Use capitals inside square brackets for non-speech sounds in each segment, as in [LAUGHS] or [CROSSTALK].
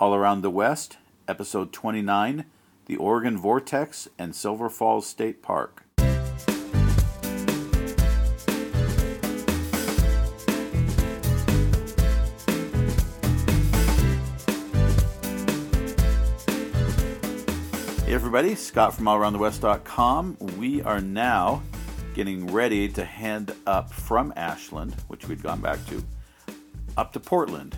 All Around the West, Episode 29 The Oregon Vortex and Silver Falls State Park. Hey everybody, Scott from allaroundthewest.com. We are now getting ready to head up from Ashland, which we'd gone back to, up to Portland.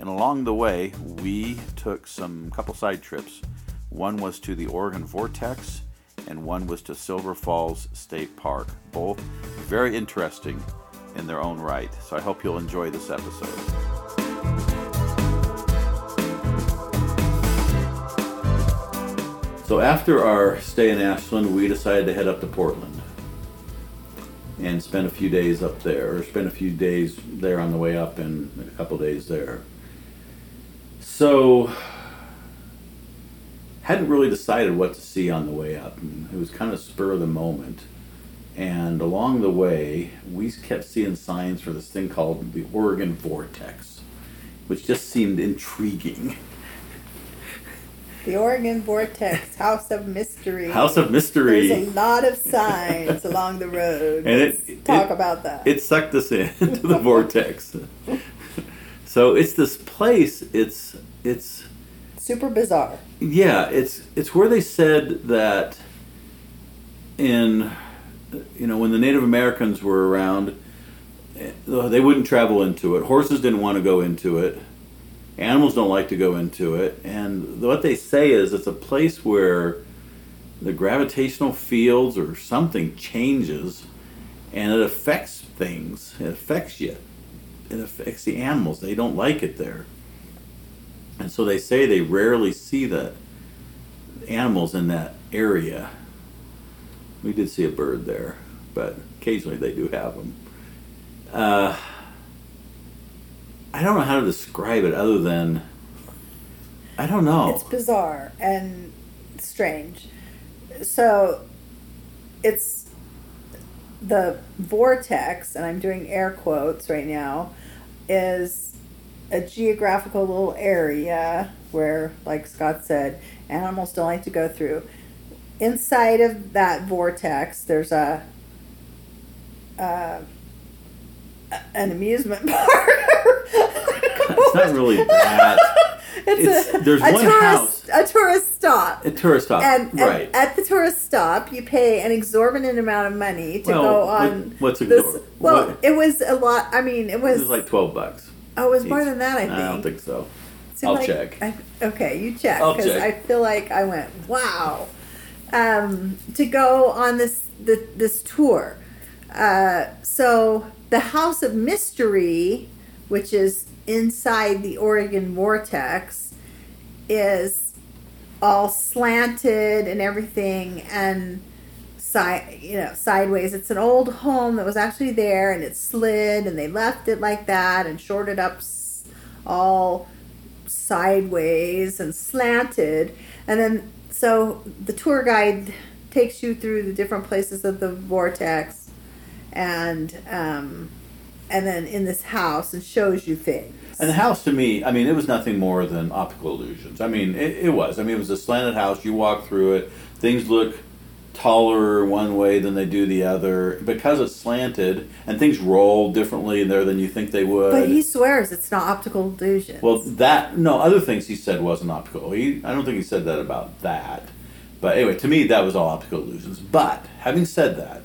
And along the way, we took some couple side trips. One was to the Oregon Vortex, and one was to Silver Falls State Park. Both very interesting in their own right. So I hope you'll enjoy this episode. So after our stay in Ashland, we decided to head up to Portland and spend a few days up there, or spend a few days there on the way up and a couple days there. So hadn't really decided what to see on the way up. And it was kind of spur of the moment. And along the way, we kept seeing signs for this thing called the Oregon Vortex, which just seemed intriguing. The Oregon Vortex, House of Mystery. House of Mystery. There's a lot of signs along the road. [LAUGHS] And it- talk it- about that. it sucked us in [LAUGHS] into the vortex. So it's this place. It's it's Super bizarre. yeah. It's it's where they said that in you know when the Native Americans were around, eh, they wouldn't travel into it. Horses didn't want to go into it. Animals don't like to go into it. And what they say is it's a place where the gravitational fields or something changes and it affects things. It affects you. It affects the animals. They don't like it there. And so they say they rarely see the animals in that area. We did see a bird there, but occasionally they do have them. Uh, I don't know how to describe it other than I don't know. It's bizarre and strange. So it's the vortex, and I'm doing air quotes right now, is a geographical little area where, like Scott said, animals don't like to go through. Inside of that vortex, there's a, uh, an amusement [LAUGHS] park. it's not really that. It's, It's- a, there's a one tourist, a tourist stop. A tourist stop, And, and right? at the tourist stop, you pay an exorbitant amount of money to Well, go what- on. what's this. exor- Well, what- it was a lot. I mean, it was. it was like twelve bucks. oh, it was more each. than that. I think. I don't think so. Seemed I'll like- check. I, okay, you check because. I feel like I went wow um, to go on this the, this tour. Uh, so the House of Mystery, which is inside the Oregon Vortex, is all slanted and everything and side you know sideways. It's an old home that was actually there and it slid and they left it like that and shorted up all sideways and slanted. And then so the tour guide takes you through the different places of the vortex and um and then in this house and shows you things And the house to me, I mean, it was nothing more than optical illusions. I mean, it, it was. I mean, it was a slanted house. You walk through it, things look taller one way than they do the other because it's slanted, and things roll differently in there than you think they would. but he swears it's not optical illusion. well, that no other things he said wasn't optical. He, I don't think he said that about that. But anyway, to me, that was all optical illusions. But having said that,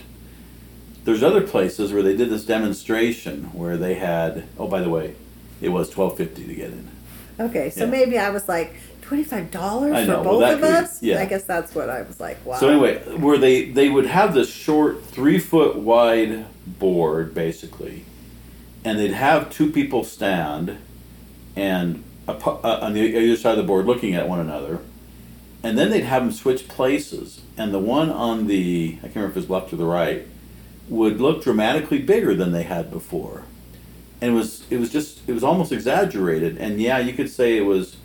there's other places where they did this demonstration where they had. Oh, by the way, it was twelve fifty to get in. Okay, so Yeah. maybe I was like twenty five dollars I for know, well, both that of could us. yeah. I guess that's what I was like. Wow. So anyway, where they they would have this short three foot wide board basically, and they'd have two people stand, and a, pu- uh, on the other side of the board looking at one another, and then they'd have them switch places, and the one on the I can't remember if it was left or the right, would look dramatically bigger than they had before, and it was it was just it was almost exaggerated, and yeah, you could say it was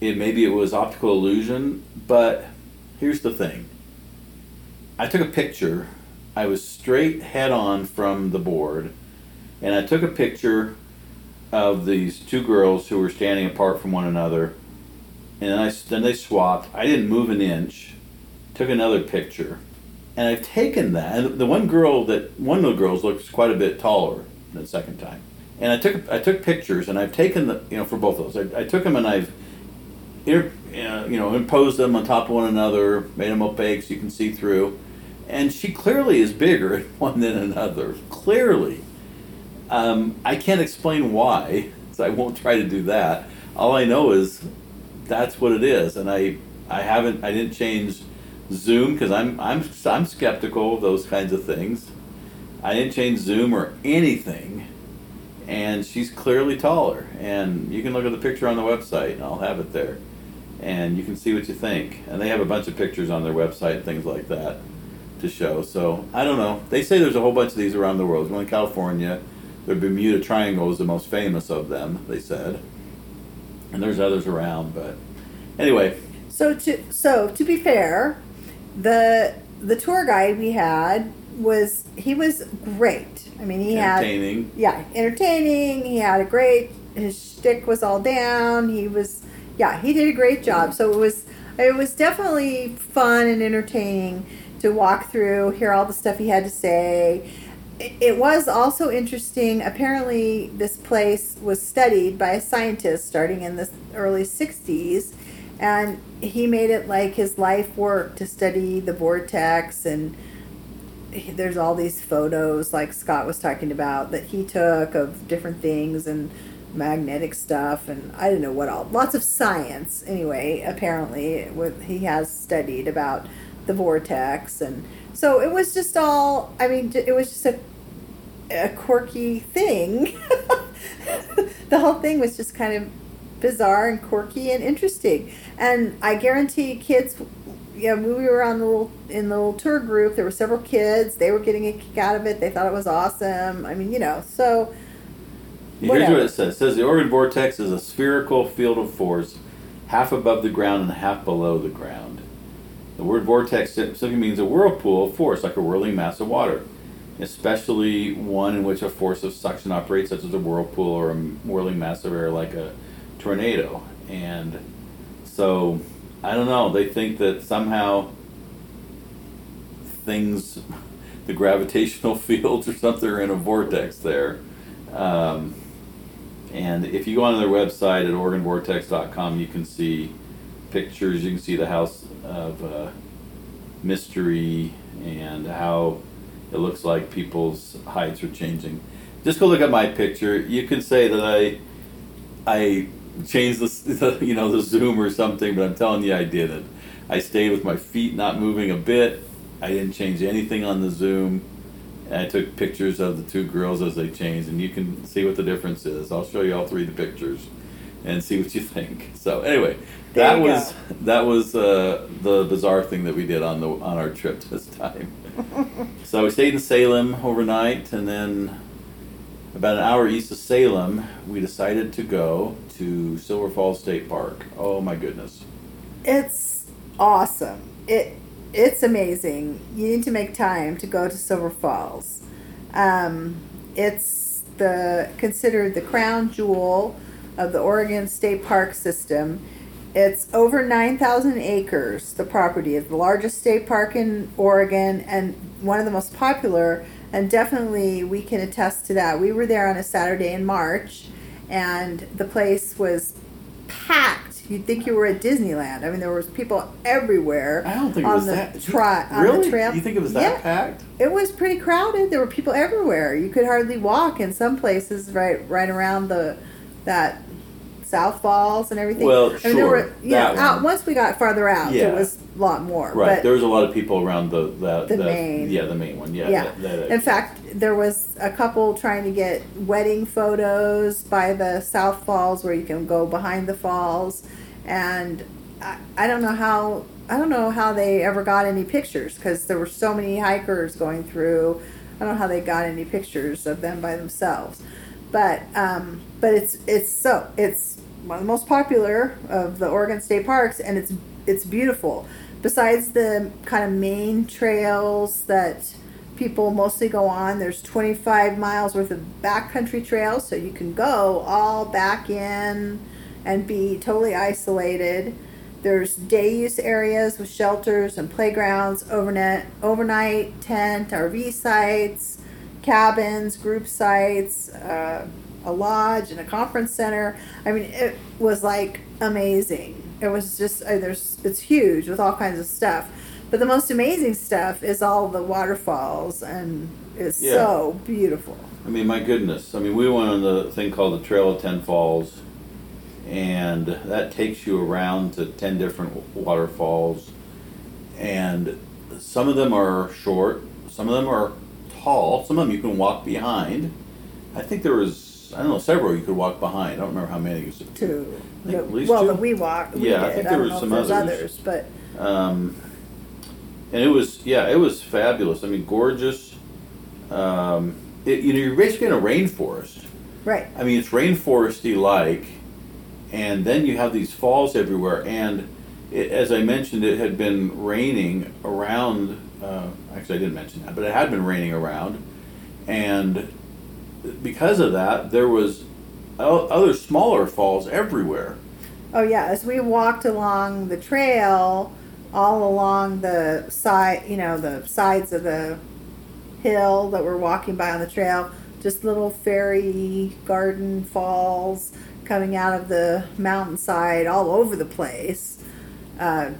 it maybe it was optical illusion, but here's the thing. I took a picture. I was straight head on from the board, and I took a picture of these two girls who were standing apart from one another, and then I then they swapped. I didn't move an inch. Took another picture, and I've taken that. And the one girl that one of the girls looks quite a bit taller the second time. And I took I took pictures, and I've taken the you know for both of those. I, I took them and I've uh, you know imposed them on top of one another, made them opaque so you can see through. And she clearly is bigger [LAUGHS] in one than another. Clearly, um, I can't explain why, [LAUGHS] so I won't try to do that. All I know is that's what it is, and I I haven't I didn't change Zoom because I'm I'm I'm skeptical of those kinds of things. I didn't change Zoom or anything, and she's clearly taller. And you can look at the picture on the website. and I'll have it there, and you can see what you think. And they have a bunch of pictures on their website things like that to show. So I don't know. They say there's a whole bunch of these around the world. One in California. The Bermuda Triangle is the most famous of them. They said, and there's others around. But anyway, So to so to be fair, the the tour guide we had was he was great. I mean, he had yeah, entertaining. He had a great. His shtick was all down. He was yeah, he did a great job. So it was it was definitely fun and entertaining to walk through, hear all the stuff he had to say. It, it was also interesting. Apparently, this place was studied by a scientist starting in the early '60s, and he made it like his life work to study the vortex and there's all these photos like Scott was talking about that he took of different things and magnetic stuff and I don't know what all lots of science. Anyway apparently with he has studied about the vortex and so it was just all I mean it was just a a quirky thing. [LAUGHS] The whole thing was just kind of bizarre and quirky and interesting and I guarantee kids yeah, when we were on the little in the little tour group, there were several kids. They were getting a kick out of it. They thought it was awesome. I mean, you know, so Here's what it says. It says the Oregon vortex is a spherical field of force, half above the ground and half below the ground. The word vortex simply means a whirlpool of force, like a whirling mass of water, especially one in which a force of suction operates, such as a whirlpool or a whirling mass of air, like a tornado. And so, I don't know. They think that somehow things, [LAUGHS] the gravitational [LAUGHS] fields or something, are in a vortex there. Um, and if you go on their website at OregonVortex.com, you can see pictures. You can see the house of uh, mystery and how it looks like people's heights are changing. Just go look at my picture. You can say that I I changed [LAUGHS] the you know the zoom or something, but I'm telling you I didn't. I stayed with my feet not moving a bit. I didn't change anything on the zoom. I took pictures of the two girls as they changed, and you can see what the difference is. I'll show you all three of the pictures, and see what you [LAUGHS] think. So anyway, There that was go. [LAUGHS] that was uh, the bizarre thing that we did on the on our trip this time. so we stayed in Salem overnight, and then about an hour east of Salem, we decided to go to Silver Falls State Park. Oh my goodness! it's awesome. It it's amazing. You need to make time to go to Silver Falls. Um, it's the considered the crown jewel of the Oregon State Park system. It's over 9,000 acres, the property. It's the largest state park in Oregon and one of the most popular, and definitely we can attest to that. We were there on a Saturday in March, and the place was packed. You'd think you were at Disneyland. I mean, there was people everywhere I don't think it on was the that. tri- on really? the trail. You think it was that Yeah. packed? It was pretty crowded. There were people everywhere. You could hardly walk in some places right right around the that South Falls and everything. Well, I mean, there sure, were yeah. Out once we got farther out, Yeah. there was a lot more. Right. But there was a lot of people around the that The that- main- Yeah, the main one. Yeah. yeah. that- that- In fact, there was a couple trying to get wedding photos by the South Falls, where you can go behind the falls, and I, I don't know how I don't know how they ever got any pictures because there were so many hikers going through. I don't know how they got any pictures of them by themselves, but um, but it's it's so it's one of the most popular of the Oregon state parks, and it's it's beautiful. Besides the kind of main trails that people mostly go on, there's 25 miles worth of backcountry trails, so you can go all back in and be totally isolated. there's day use areas with shelters and playgrounds, overnight overnight tent, RV sites, cabins, group sites, uh, a lodge, and a conference center. I mean, it was like amazing. It was just uh, there's it's huge with all kinds of stuff. But the most amazing stuff is all the waterfalls, and it's Yeah. so beautiful. I mean, my goodness. I mean, we went on the thing called the Trail of Ten Falls, and that takes you around to ten different waterfalls, and some of them are short, some of them are tall, some of them you can walk behind. I think there was I don't know several you could walk behind. I don't remember how many. It was Too. think at least well, two? that we walked. We Yeah, I did. think there was some others. others, but Um, and it was, yeah, it was fabulous. I mean, gorgeous. Um, it, you know, you're basically in a rainforest. right. I mean, it's rainforesty like, and then you have these falls everywhere. And it, as I mentioned, it had been raining around. Uh, actually, I didn't mention that, but it had been raining around, and because of that, there was other smaller falls everywhere. Oh yeah, as we walked along the trail, all along the side, you know, the sides of the hill that we're walking by on the trail, just little fairy garden falls coming out of the mountainside all over the place. Uh,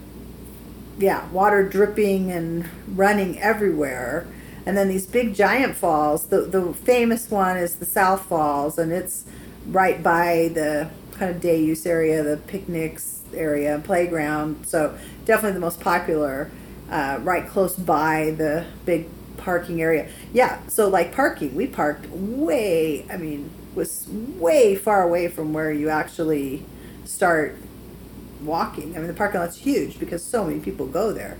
yeah, water dripping and running everywhere. And then these big giant falls. The the famous one is the South Falls, and it's right by the kind of day use area, the picnics area, playground. So definitely the most popular, uh, right close by the big parking area. Yeah, so like parking, we parked way. I mean, was way far away from where you actually start walking. I mean, the parking lot's huge because so many people go there.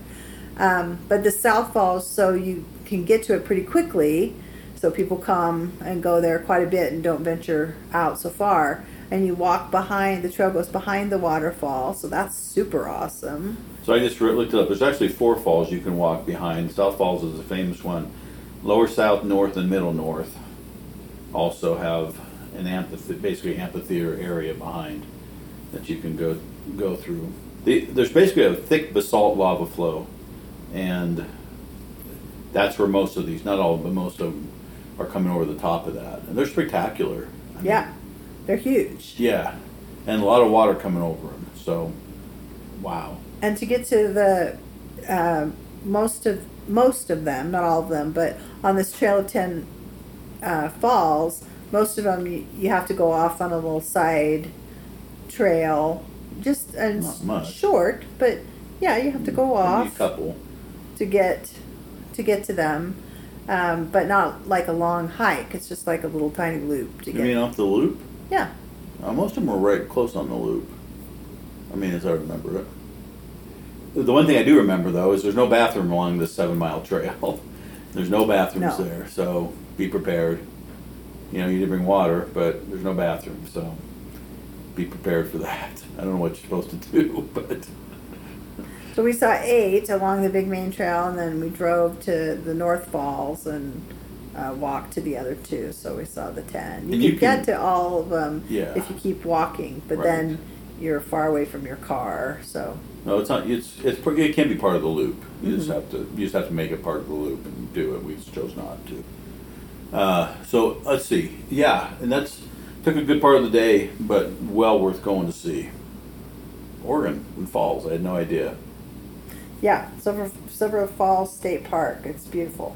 Um, but the South Falls, so you can get to it pretty quickly. So people come and go there quite a bit and don't venture out so far. And you walk behind, the trail goes behind the waterfall. So that's super awesome. So I just looked it up. There's actually four falls you can walk behind. South Falls is a famous one. Lower South, North, and Middle North also have an amphitheater, basically amphitheater area behind that you can go go through. The, there's basically a thick basalt lava flow, and that's where most of these, not all, but most of them, are coming over the top of that, and they're spectacular. I mean, Yeah, they're huge. yeah, and a lot of water coming over them. So, wow. and to get to the uh, most of most of them, not all of them, but on this trail of ten uh, falls, most of them you, you have to go off on a little side trail, just and Not much. short, but yeah, you have to go Maybe off a couple. to get to get to them, um, but not like a long hike. It's just like a little tiny loop to You get. mean off the loop? yeah, Uh, most of them were right close on the loop. I mean, as I remember it. The one thing I do remember though is there's no bathroom along this seven mile trail. [LAUGHS] there's no bathrooms No. there, so be prepared. You know, you need to bring water, but there's no bathroom, so be prepared for that. [LAUGHS] I don't know what you're supposed to do, [LAUGHS] but So we saw eight along the big main trail, and then we drove to the North Falls and uh, walked to the other two. So we saw the ten. You And you can- get to all of them Yeah. if you keep walking, but Right. then you're far away from your car. So no, it's not. It's it's pre- it can be part of the loop. You just Mhm. have to you just have to make it part of the loop and do it. We just chose not to. Uh, so let's see. Yeah, and that's took a good part of the day, but well worth going to see. Oregon and Falls. I had no idea. yeah, Silver Silver Falls State Park. It's beautiful.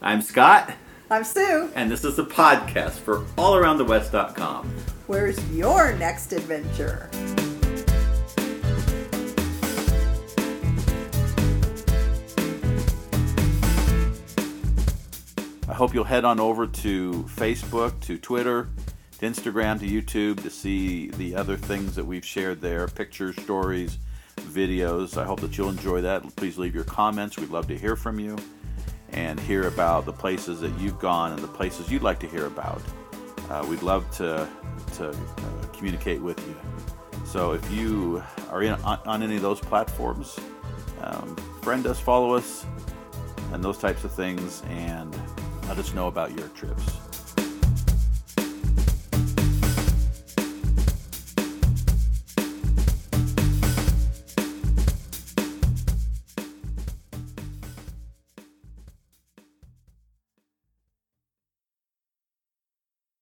I'm Scott, I'm Sue. and this is the podcast for allaroundthewest.com. Where's your next adventure? I hope you'll head on over to Facebook, to Twitter, to Instagram, to YouTube to see the other things that we've shared there pictures, stories, videos. I hope that you'll enjoy that. Please leave your comments. We'd love to hear from you and hear about the places that you've gone and the places you'd like to hear about. Uh, we'd love to, to uh, communicate with you. So if you are in, on, on any of those platforms, um, friend us, follow us, and those types of things, and let us know about your trips.